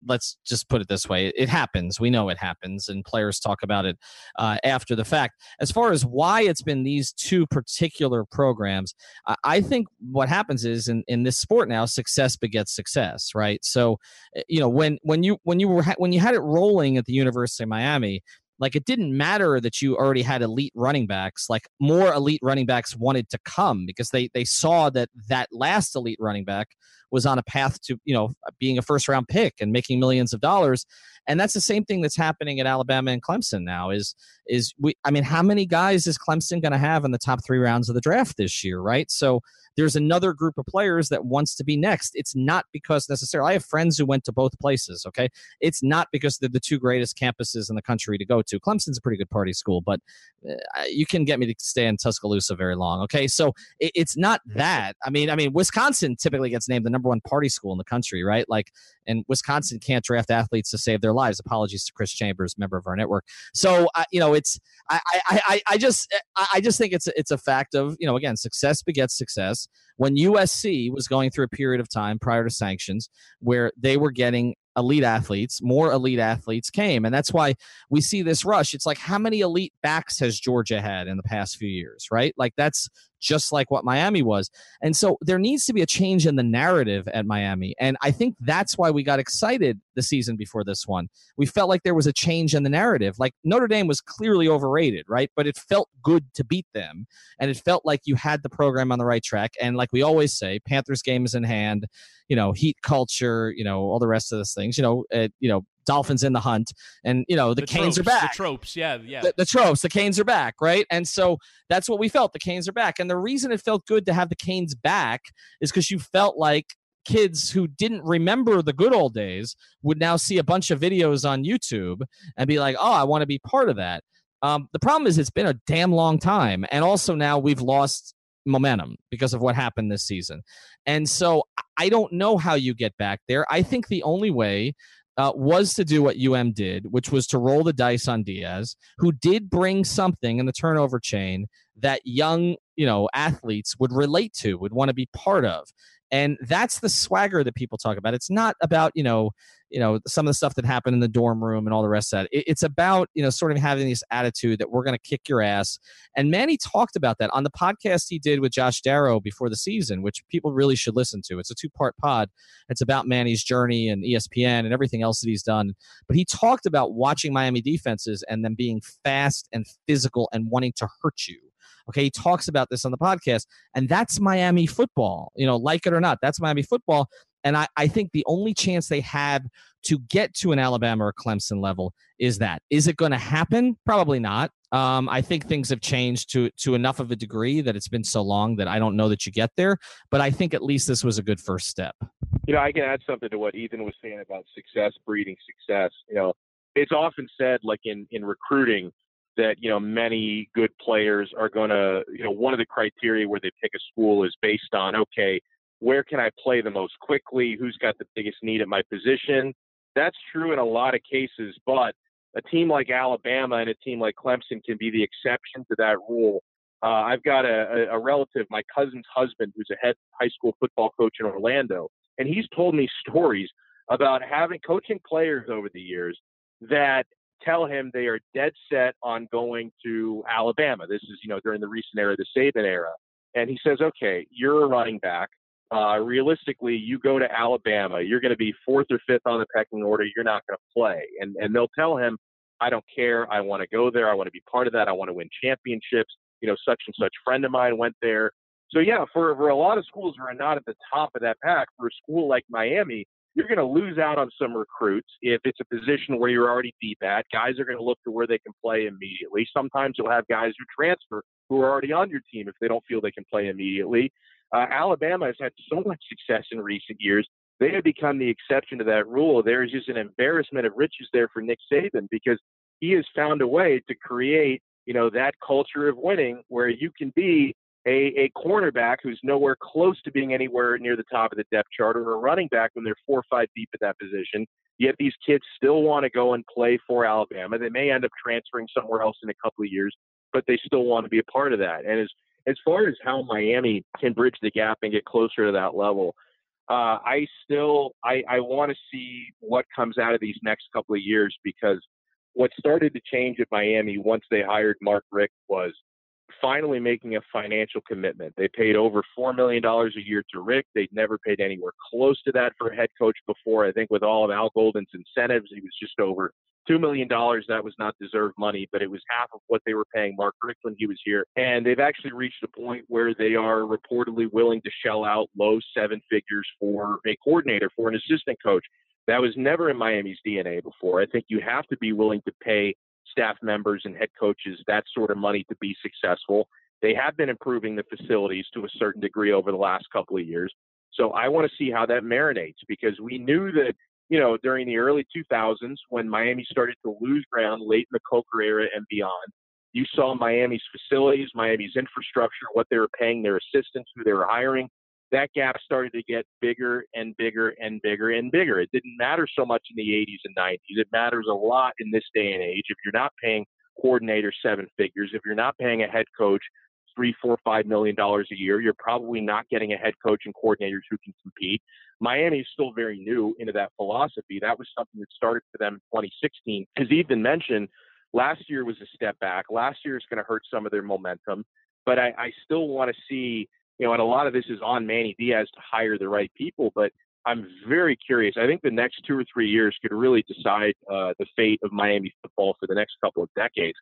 let's just put it this way it happens we know it happens and players talk about it uh, after the fact. As far as why it's been these two particular programs i think what happens is in, in this sport now success begets success right? So eh, you know when when you when you were when you had it rolling at the university of miami like it didn't matter that you already had elite running backs like more elite running backs wanted to come because they they saw that that last elite running back was on a path to you know being a first round pick and making millions of dollars and that's the same thing that's happening at Alabama and Clemson now is is we I mean how many guys is Clemson going to have in the top 3 rounds of the draft this year right so there's another group of players that wants to be next. It's not because necessarily I have friends who went to both places. Okay, it's not because they're the two greatest campuses in the country to go to. Clemson's a pretty good party school, but uh, you can get me to stay in Tuscaloosa very long. Okay, so it's not that. I mean, I mean, Wisconsin typically gets named the number one party school in the country, right? Like, and Wisconsin can't draft athletes to save their lives. Apologies to Chris Chambers, member of our network. So uh, you know, it's I, I I I just I just think it's it's a fact of you know again success begets success when USC was going through a period of time prior to sanctions where they were getting elite athletes, more elite athletes came. And that's why we see this rush. It's like how many elite backs has Georgia had in the past few years, right? Like that's just like what Miami was. And so there needs to be a change in the narrative at Miami. And I think that's why we got excited the season before this one. We felt like there was a change in the narrative. Like Notre Dame was clearly overrated, right? But it felt good to beat them. And it felt like you had the program on the right track. And like we always say, Panthers game is in hand, you know, heat culture, you know, all the rest of those things, you know, uh, you know, Dolphins in the hunt, and you know the, the Canes tropes, are back. The tropes, yeah, yeah. The, the, tropes, the Canes are back, right? And so that's what we felt. The Canes are back, and the reason it felt good to have the Canes back is because you felt like kids who didn't remember the good old days would now see a bunch of videos on YouTube and be like, "Oh, I want to be part of that." Um, the problem is it's been a damn long time, and also now we've lost momentum because of what happened this season. And so I don't know how you get back there. I think the only way uh, was to do what UM did, which was to roll the dice on Diaz, who did bring something in the turnover chain that young, you know, athletes would relate to, would want to be part of and that's the swagger that people talk about. It's not about you know you know some of the stuff that happened in the dorm room and all the rest of that. It's about you know sort of having this attitude that we're going to kick your ass. And manny talked about that on the podcast he did with josh darrow before the season which people really should listen to. It's a two part pod. It's about manny's journey and espn and everything else that he's done. But he talked about watching miami defenses and them being fast and physical and wanting to hurt you Okay, he talks about this on the podcast, and that's Miami football. You know, like it or not, that's Miami football. And I, I think the only chance they have to get to an Alabama or Clemson level is that. Is it going to happen? Probably not. Um, I think things have changed to to enough of a degree that it's been so long that I don't know that you get there. But I think at least this was a good first step. You know, I can add something to what Ethan was saying about success breeding success. You know, it's often said, like in in recruiting, that you know many good players are going to you know one of the criteria where they pick a school is based on okay where can I play the most quickly? Who's got the biggest need at my position? That's true in a lot of cases but a team like Alabama and a team like Clemson can be the exception to that rule. Uh, I've got a, a relative my cousin's husband who's a head high school football coach in Orlando and he's told me stories about having coaching players over the years that tell him they are dead set on going to Alabama. This is, you know, during the recent era, the Saban era. And he says, okay, you're a running back. Uh, realistically, you go to Alabama, you're going to be fourth or fifth on the pecking order. You're not going to play. And, and they'll tell him, I don't care. I want to go there. I want to be part of that. I want to win championships. You know, such and such friend of mine went there. So yeah, for, for a lot of schools who are not at the top of that pack, for a school like Miami, you're going to lose out on some recruits if it's a position where you're already deep at. Guys are going to look to where they can play immediately. Sometimes you'll have guys who transfer who are already on your team if they don't feel they can play immediately. Uh, Alabama has had so much success in recent years. They have become the exception to that rule. There is just an embarrassment of riches there for Nick Saban because he has found a way to create, you know, that culture of winning where you can be a, a cornerback who's nowhere close to being anywhere near the top of the depth chart or a running back when they're four or five deep at that position. Yet these kids still want to go and play for Alabama. They may end up transferring somewhere else in a couple of years, but they still want to be a part of that. And as as far as how Miami can bridge the gap and get closer to that level, uh, I still I, I want to see what comes out of these next couple of years because what started to change at Miami once they hired Mark Richt was finally making a financial commitment. They paid over $4 million a year to Richt. They'd never paid anywhere close to that for a head coach before. I think with all of Al Golden's incentives, he was just over $2 million. That was not deserved money, but it was half of what they were paying Mark Richt when he was here. And they've actually reached a point where they are reportedly willing to shell out low seven figures for a coordinator, for an assistant coach. That was never in Miami's DNA before. I think you have to be willing to pay staff members and head coaches that sort of money to be successful. They have been improving the facilities to a certain degree over the last couple of years. So I want to see how that marinates because we knew that, you know, during the early 2000s when Miami started to lose ground late in the Coker era and beyond, you saw Miami's facilities, Miami's infrastructure, what they were paying their assistants, who they were hiring that gap started to get bigger and bigger and bigger and bigger. It didn't matter so much in the 80s and 90s. It matters a lot in this day and age. If you're not paying coordinator seven figures, if you're not paying a head coach three, four, five million dollars a year, you're probably not getting a head coach and coordinators who can compete. Miami is still very new into that philosophy. That was something that started for them in 2016. As Ethan mentioned, last year was a step back. Last year is going to hurt some of their momentum. But I, I still want to see, you know, and a lot of this is on Manny Diaz to hire the right people. But I'm very curious. I think the next two or three years could really decide uh, the fate of Miami football for the next couple of decades.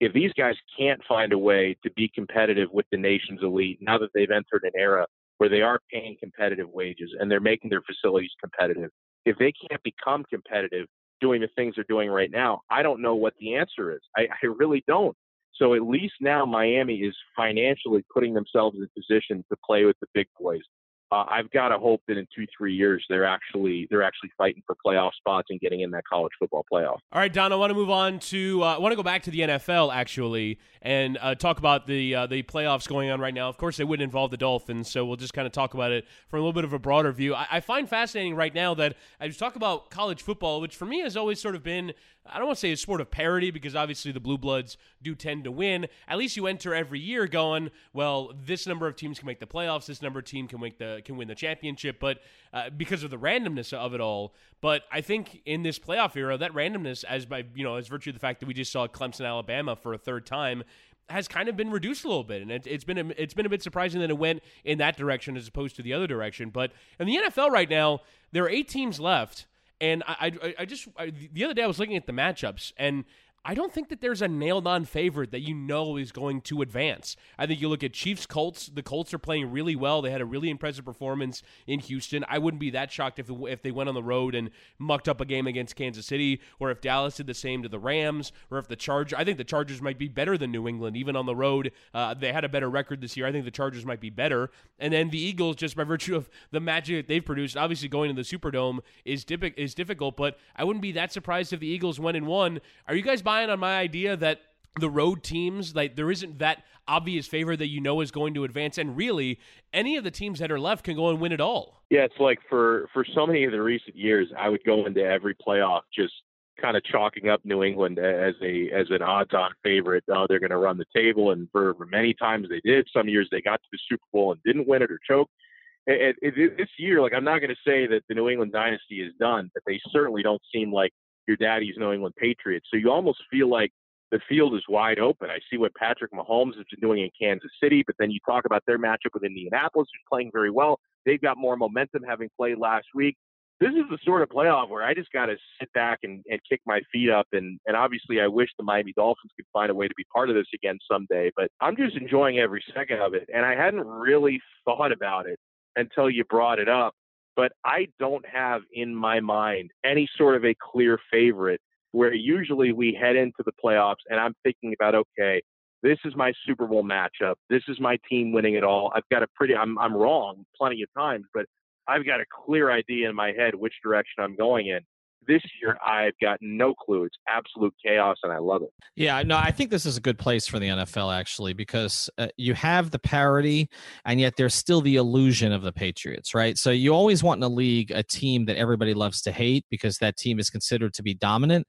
If these guys can't find a way to be competitive with the nation's elite now that they've entered an era where they are paying competitive wages and they're making their facilities competitive, if they can't become competitive doing the things they're doing right now, I don't know what the answer is. I, I really don't. So at least now Miami is financially putting themselves in position to play with the big boys uh, I've got to hope that in two three years they're actually they're actually fighting for playoff spots and getting in that college football playoff. All right, Don, I want to move on to uh, I want to go back to the NFL actually and uh, talk about the uh, the playoffs going on right now. Of course, they wouldn't involve the Dolphins, so we'll just kind of talk about it from a little bit of a broader view. I, I find fascinating right now that I just talk about college football, which for me has always sort of been I don't want to say a sport of parity because obviously the Blue Bloods do tend to win. At least you enter every year going, well, this number of teams can make the playoffs, this number of team can make the can win the championship, but uh, because of the randomness of it all. But I think in this playoff era, that randomness, as by you know, as virtue of the fact that we just saw Clemson, Alabama for a third time, has kind of been reduced a little bit, and it, has been a, it's been a bit surprising that it went in that direction as opposed to the other direction. But in the NFL right now, there are eight teams left and I, I, I just I, the other day I was looking at the matchups, and I don't think that there's a nailed on favorite that you know is going to advance. I think you look at Chiefs Colts. The Colts are playing really well. They had a really impressive performance in Houston. I wouldn't be that shocked if if they went on the road and mucked up a game against Kansas City, or if Dallas did the same to the Rams, or if the Chargers. I think the Chargers might be better than New England even on the road. Uh, they had a better record this year. I think the Chargers might be better. And then the Eagles, just by virtue of the magic that they've produced, obviously going to the Superdome is is difficult. But I wouldn't be that surprised if the Eagles went and won. Are you guys buying? on my idea that the road teams like there isn't that obvious favor that you know is going to advance and really any of the teams that are left can go and win it all. Yeah it's like for for so many of the recent years i would go into every playoff just kind of chalking up new england as a as an odds on favorite. Oh they're going to run the table and for, many times they did. Some years they got to the super bowl and didn't win it or choke it, this year like i'm not going to say that the new england dynasty is done but they certainly don't seem like your daddy's New England Patriots. So you almost feel like the field is wide open. I see what Patrick Mahomes has been doing in Kansas City, but then you talk about their matchup with Indianapolis, who's playing very well. They've got more momentum having played last week. This is the sort of playoff where I just got to sit back and, and kick my feet up. And, and obviously, I wish the Miami Dolphins could find a way to be part of this again someday. But I'm just enjoying every second of it. And I hadn't really thought about it until you brought it up but I don't have in my mind any sort of a clear favorite where usually we head into the playoffs and I'm thinking about, okay, this is my Super Bowl matchup. This is my team winning it all. I've got a pretty, I'm, I'm wrong plenty of times, but I've got a clear idea in my head which direction I'm going in this year I've got no clue. It's absolute chaos, and I love it. Yeah, no, I think this is a good place for the NFL actually because uh, you have the parity, and yet there's still the illusion of the Patriots, right? So you always want in a league a team that everybody loves to hate because that team is considered to be dominant,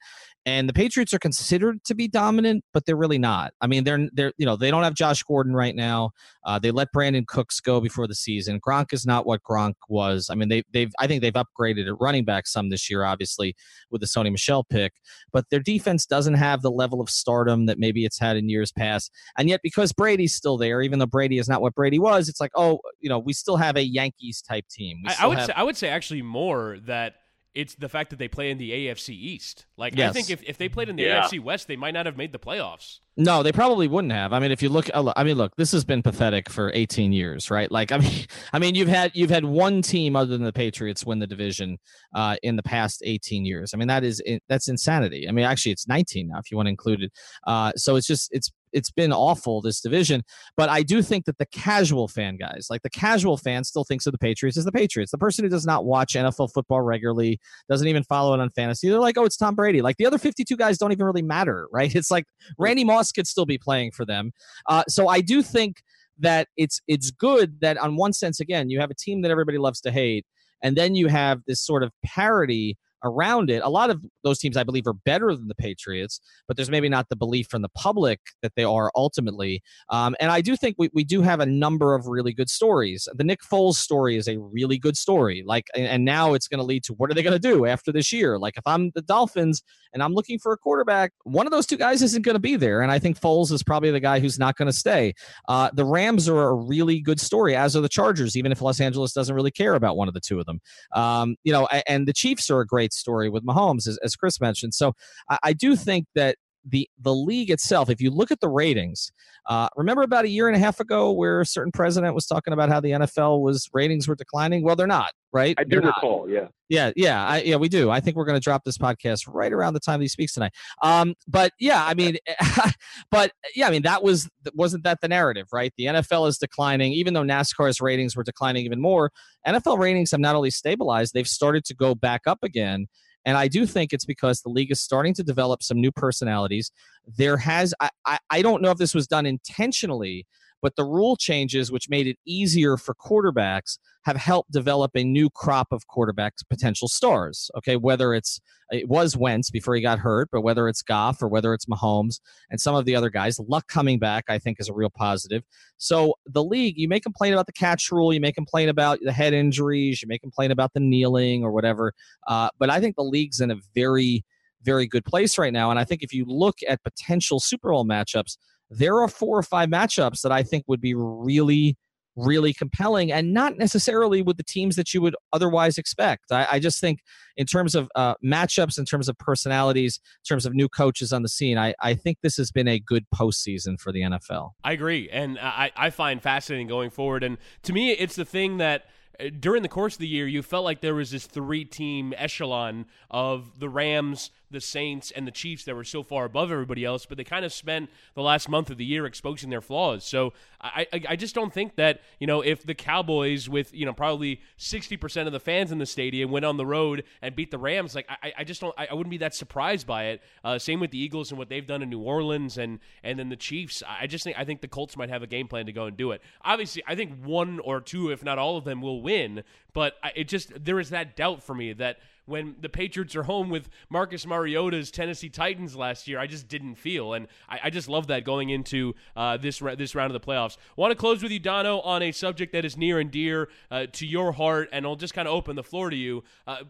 and the Patriots are considered to be dominant, but they're really not. I mean, they're they're you know they don't have Josh Gordon right now. Uh, they let Brandin Cooks go before the season. Gronk is not what Gronk was. I mean, they they've I think they've upgraded at running back some this year, obviously with the Sony Michel pick, but their defense doesn't have the level of stardom that maybe it's had in years past. And yet, because Brady's still there, even though Brady is not what Brady was, it's like oh, you know, we still have a Yankees type team. I, I, would have, say, I would say actually more that it's the fact that they play in the AFC East. Like yes. I think if, if they played in the yeah. AFC West, they might not have made the playoffs. No, they probably wouldn't have. I mean, if you look, I mean, look, this has been pathetic for 18 years, right? Like, I mean, I mean, you've had you've had one team other than the Patriots win the division uh, in the past 18 years. I mean, that is that's insanity. I mean, actually, it's 19 now if you want to include it. Uh, so it's just it's it's been awful this division. But I do think that the casual fan guys, like the casual fan, still thinks of the Patriots as the Patriots. The person who does not watch NFL football regularly, doesn't even follow it on fantasy, they're like, oh, it's Tom Brady. Like the other 52 guys don't even really matter, right? It's like Randy Moss could still be playing for them. Uh, so I do think that it's it's good that on one sense, again, you have a team that everybody loves to hate, and then you have this sort of parity around it. A lot of those teams, I believe, are better than the Patriots, but there's maybe not the belief from the public that they are ultimately. Um, and I do think we, we do have a number of really good stories. The Nick Foles story is a really good story. Like, and now it's going to lead to what are they going to do after this year? Like, if I'm the Dolphins and I'm looking for a quarterback, one of those two guys isn't going to be there. And I think Foles is probably the guy who's not going to stay. Uh, the Rams are a really good story, as are the Chargers, even if Los Angeles doesn't really care about one of the two of them. Um, you know, and the Chiefs are a great story with Mahomes, as, as Chris mentioned. So I, I do think that the the league itself, if you look at the ratings, uh, remember about a year and a half ago where a certain president was talking about how the NFL was ratings were declining. Well, they're not, right? I do recall, yeah, yeah, yeah, I, yeah. We do. I think we're going to drop this podcast right around the time he speaks tonight. Um, but yeah, I mean, but yeah, I mean that was wasn't that the narrative, right? The NFL is declining, even though NASCAR's ratings were declining even more. NFL ratings have not only stabilized; they've started to go back up again. And I do think it's because the league is starting to develop some new personalities. There has, I, I, I don't know if this was done intentionally, but the rule changes, which made it easier for quarterbacks, have helped develop a new crop of quarterbacks, potential stars. Okay, whether it's it was Wentz before he got hurt, but whether it's Goff or whether it's Mahomes and some of the other guys, Luck coming back, I think, is a real positive. So the league, you may complain about the catch rule, you may complain about the head injuries, you may complain about the kneeling or whatever, uh, but I think the league's in a very very good place right now. And I think if you look at potential Super Bowl matchups, there are four or five matchups that I think would be really, really compelling and not necessarily with the teams that you would otherwise expect. I, I just think, in terms of uh, matchups, in terms of personalities, in terms of new coaches on the scene, I, I think this has been a good postseason for the NFL. I agree. And I, I find fascinating going forward. And to me, it's the thing that uh, during the course of the year, you felt like there was this three team echelon of the Rams, the Saints and the Chiefs that were so far above everybody else, but they kind of spent the last month of the year exposing their flaws. So I, I, I just don't think that you know if the Cowboys with you know probably sixty percent of the fans in the stadium went on the road and beat the Rams, like I, I just don't I, I wouldn't be that surprised by it. Uh, same with the Eagles and what they've done in New Orleans and and then the Chiefs. I just think I think the Colts might have a game plan to go and do it. Obviously, I think one or two, if not all of them, will win. But it just there is that doubt for me that when the Patriots are home with Marcus Mariota's Tennessee Titans last year. I just didn't feel, and I, I just love that going into uh, this this round of the playoffs. Want to close with you, Dono, on a subject that is near and dear uh, to your heart, and I'll just kind of open the floor to you. Uh,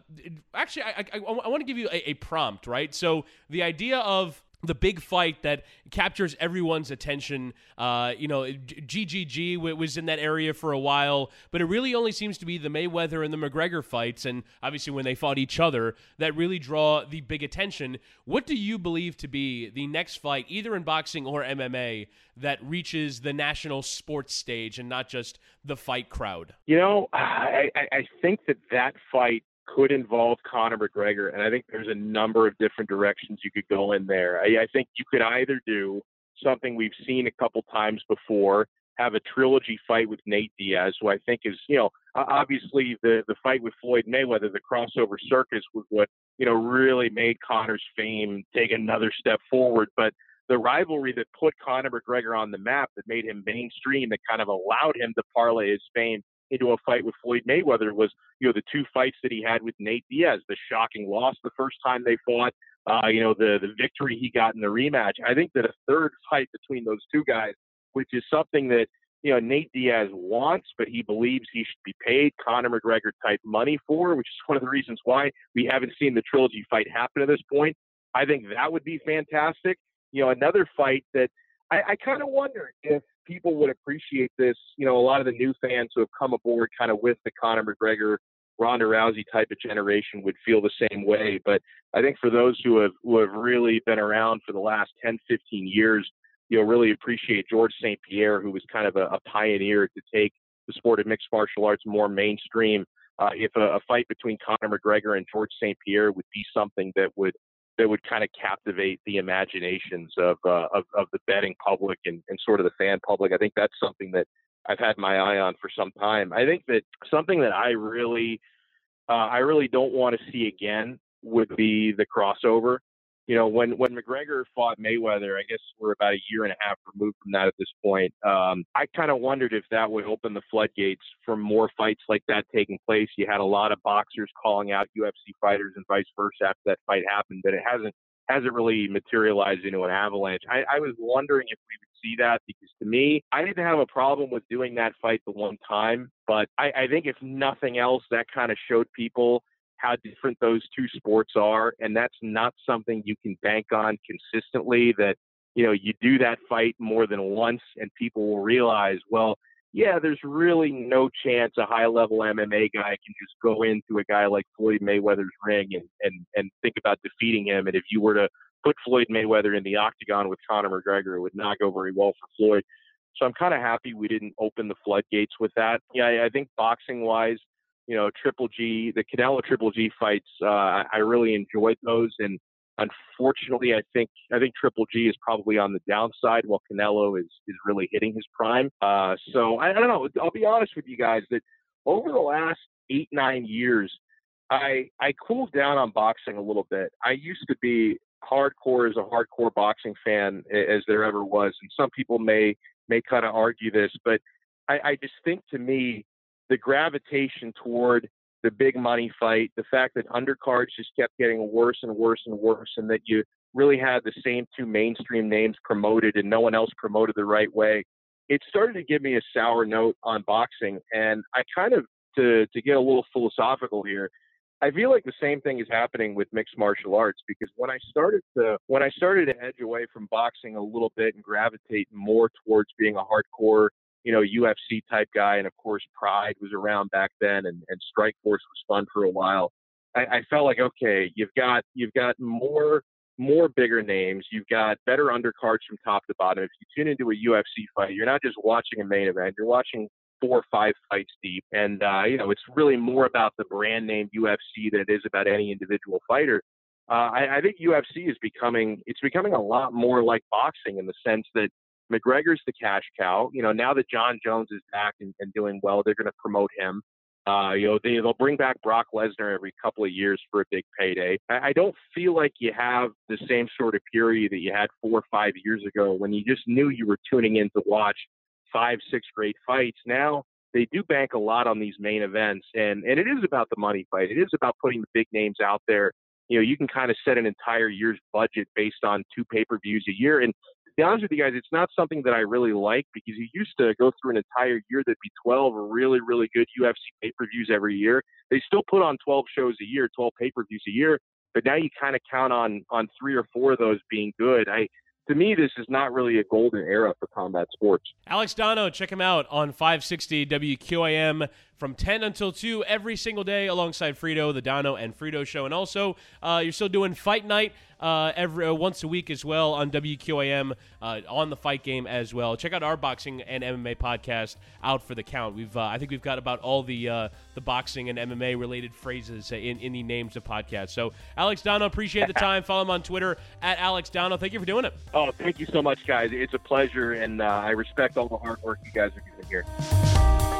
actually, I, I, I want to give you a, a prompt, right? So the idea of the big fight that captures everyone's attention. Uh, you know, GGG was in that area for a while, but it really only seems to be the Mayweather and the McGregor fights, and obviously when they fought each other, that really draw the big attention. What do you believe to be the next fight, either in boxing or MMA, that reaches the national sports stage and not just the fight crowd? You know, I, I think that that fight could involve Conor McGregor, and I think there's a number of different directions you could go in there. I, I think you could either do something we've seen a couple times before, have a trilogy fight with Nate Diaz, who I think is, you know, obviously the the fight with Floyd Mayweather, the crossover circus was what you know really made Conor's fame take another step forward, but the rivalry that put Conor McGregor on the map, that made him mainstream, that kind of allowed him to parlay his fame into a fight with Floyd Mayweather was, you know, the two fights that he had with Nate Diaz, the shocking loss the first time they fought, uh, you know, the the victory he got in the rematch. I think that a third fight between those two guys, which is something that you know Nate Diaz wants, but he believes he should be paid Conor McGregor type money for, which is one of the reasons why we haven't seen the trilogy fight happen at this point. I think that would be fantastic. You know, another fight that I, I kind of wonder if people would appreciate this. You know, a lot of the new fans who have come aboard kind of with the Conor McGregor, Ronda Rousey type of generation would feel the same way. But I think for those who have who have really been around for the last 10, 15 years, you'll really appreciate George St. Pierre, who was kind of a, a pioneer to take the sport of mixed martial arts more mainstream. Uh, if a, a fight between Conor McGregor and George St. Pierre would be something that would that would kind of captivate the imaginations of, uh, of, of the betting public and, and sort of the fan public. I think that's something that I've had my eye on for some time. I think that something that I really uh, I really don't want to see again would be the crossover. You know, when when McGregor fought Mayweather, I guess we're about a year and a half removed from that at this point. Um, I kind of wondered if that would open the floodgates for more fights like that taking place. You had a lot of boxers calling out UFC fighters and vice versa after that fight happened, but it hasn't hasn't really materialized into an avalanche. I, I was wondering if we would see that because to me, I didn't have a problem with doing that fight the one time, but I, I think if nothing else, that kind of showed people how different those two sports are, and that's not something you can bank on consistently. That you know you do that fight more than once, and people will realize, well, yeah, there's really no chance a high level MMA guy can just go into a guy like Floyd Mayweather's ring and and and think about defeating him. And if you were to put Floyd Mayweather in the octagon with Conor McGregor, it would not go very well for Floyd. So I'm kind of happy we didn't open the floodgates with that. Yeah, I, I think boxing wise, you know, Triple G, the Canelo Triple G fights, uh, I really enjoyed those. And unfortunately, I think I think Triple G is probably on the downside, while Canelo is is really hitting his prime. Uh, so I, I don't know. I'll be honest with you guys that over the last eight nine years, I I cooled down on boxing a little bit. I used to be hardcore as a hardcore boxing fan as there ever was, and some people may may kind of argue this, but I, I just think to me the gravitation toward the big money fight, the fact that undercards just kept getting worse and worse and worse, and that you really had the same two mainstream names promoted and no one else promoted the right way, it started to give me a sour note on boxing. And I kind of, to, to get a little philosophical here, I feel like the same thing is happening with mixed martial arts because when I started to when I started to edge away from boxing a little bit and gravitate more towards being a hardcore you know, UFC type guy. And of course, Pride was around back then and, and Strikeforce was fun for a while. I, I felt like, okay, you've got, you've got more, more bigger names. You've got better undercards from top to bottom. If you tune into a UFC fight, you're not just watching a main event, you're watching four or five fights deep. And, uh, you know, it's really more about the brand name UFC than it is about any individual fighter. Uh, I, I think UFC is becoming, it's becoming a lot more like boxing in the sense that McGregor's the cash cow. You know, now that Jon Jones is back and, and doing well, they're going to promote him. Uh, you know, they, they'll bring back Brock Lesnar every couple of years for a big payday. I, I don't feel like you have the same sort of purity that you had four or five years ago when you just knew you were tuning in to watch five, six great fights. Now they do bank a lot on these main events, and and it is about the money fight. It is about putting the big names out there. You know, you can kind of set an entire year's budget based on two pay per views a year, and be honest with you guys, it's not something that I really like because you used to go through an entire year that'd be 12 really, really good UFC pay per views every year. They still put on 12 shows a year, 12 pay per views a year, but now you kind of count on on three or four of those being good. I to me, this is not really a golden era for combat sports. Alex Dono, check him out on 560 WQAM from 10 until 2 every single day alongside Frito, the Dono and Frito show. And also, uh, you're still doing Fight Night uh, every uh, once a week as well on WQAM uh, on the Fight Game as well. Check out our boxing and MMA podcast, Out for the Count. We've uh, I think we've got about all the uh, the boxing and MMA related phrases in, in the names of podcasts. So Alex Dono, appreciate the time. Follow him on Twitter at Alex Dono. Thank you for doing it. Oh, thank you so much, guys. It's a pleasure, and I respect all the hard work you guys are doing here.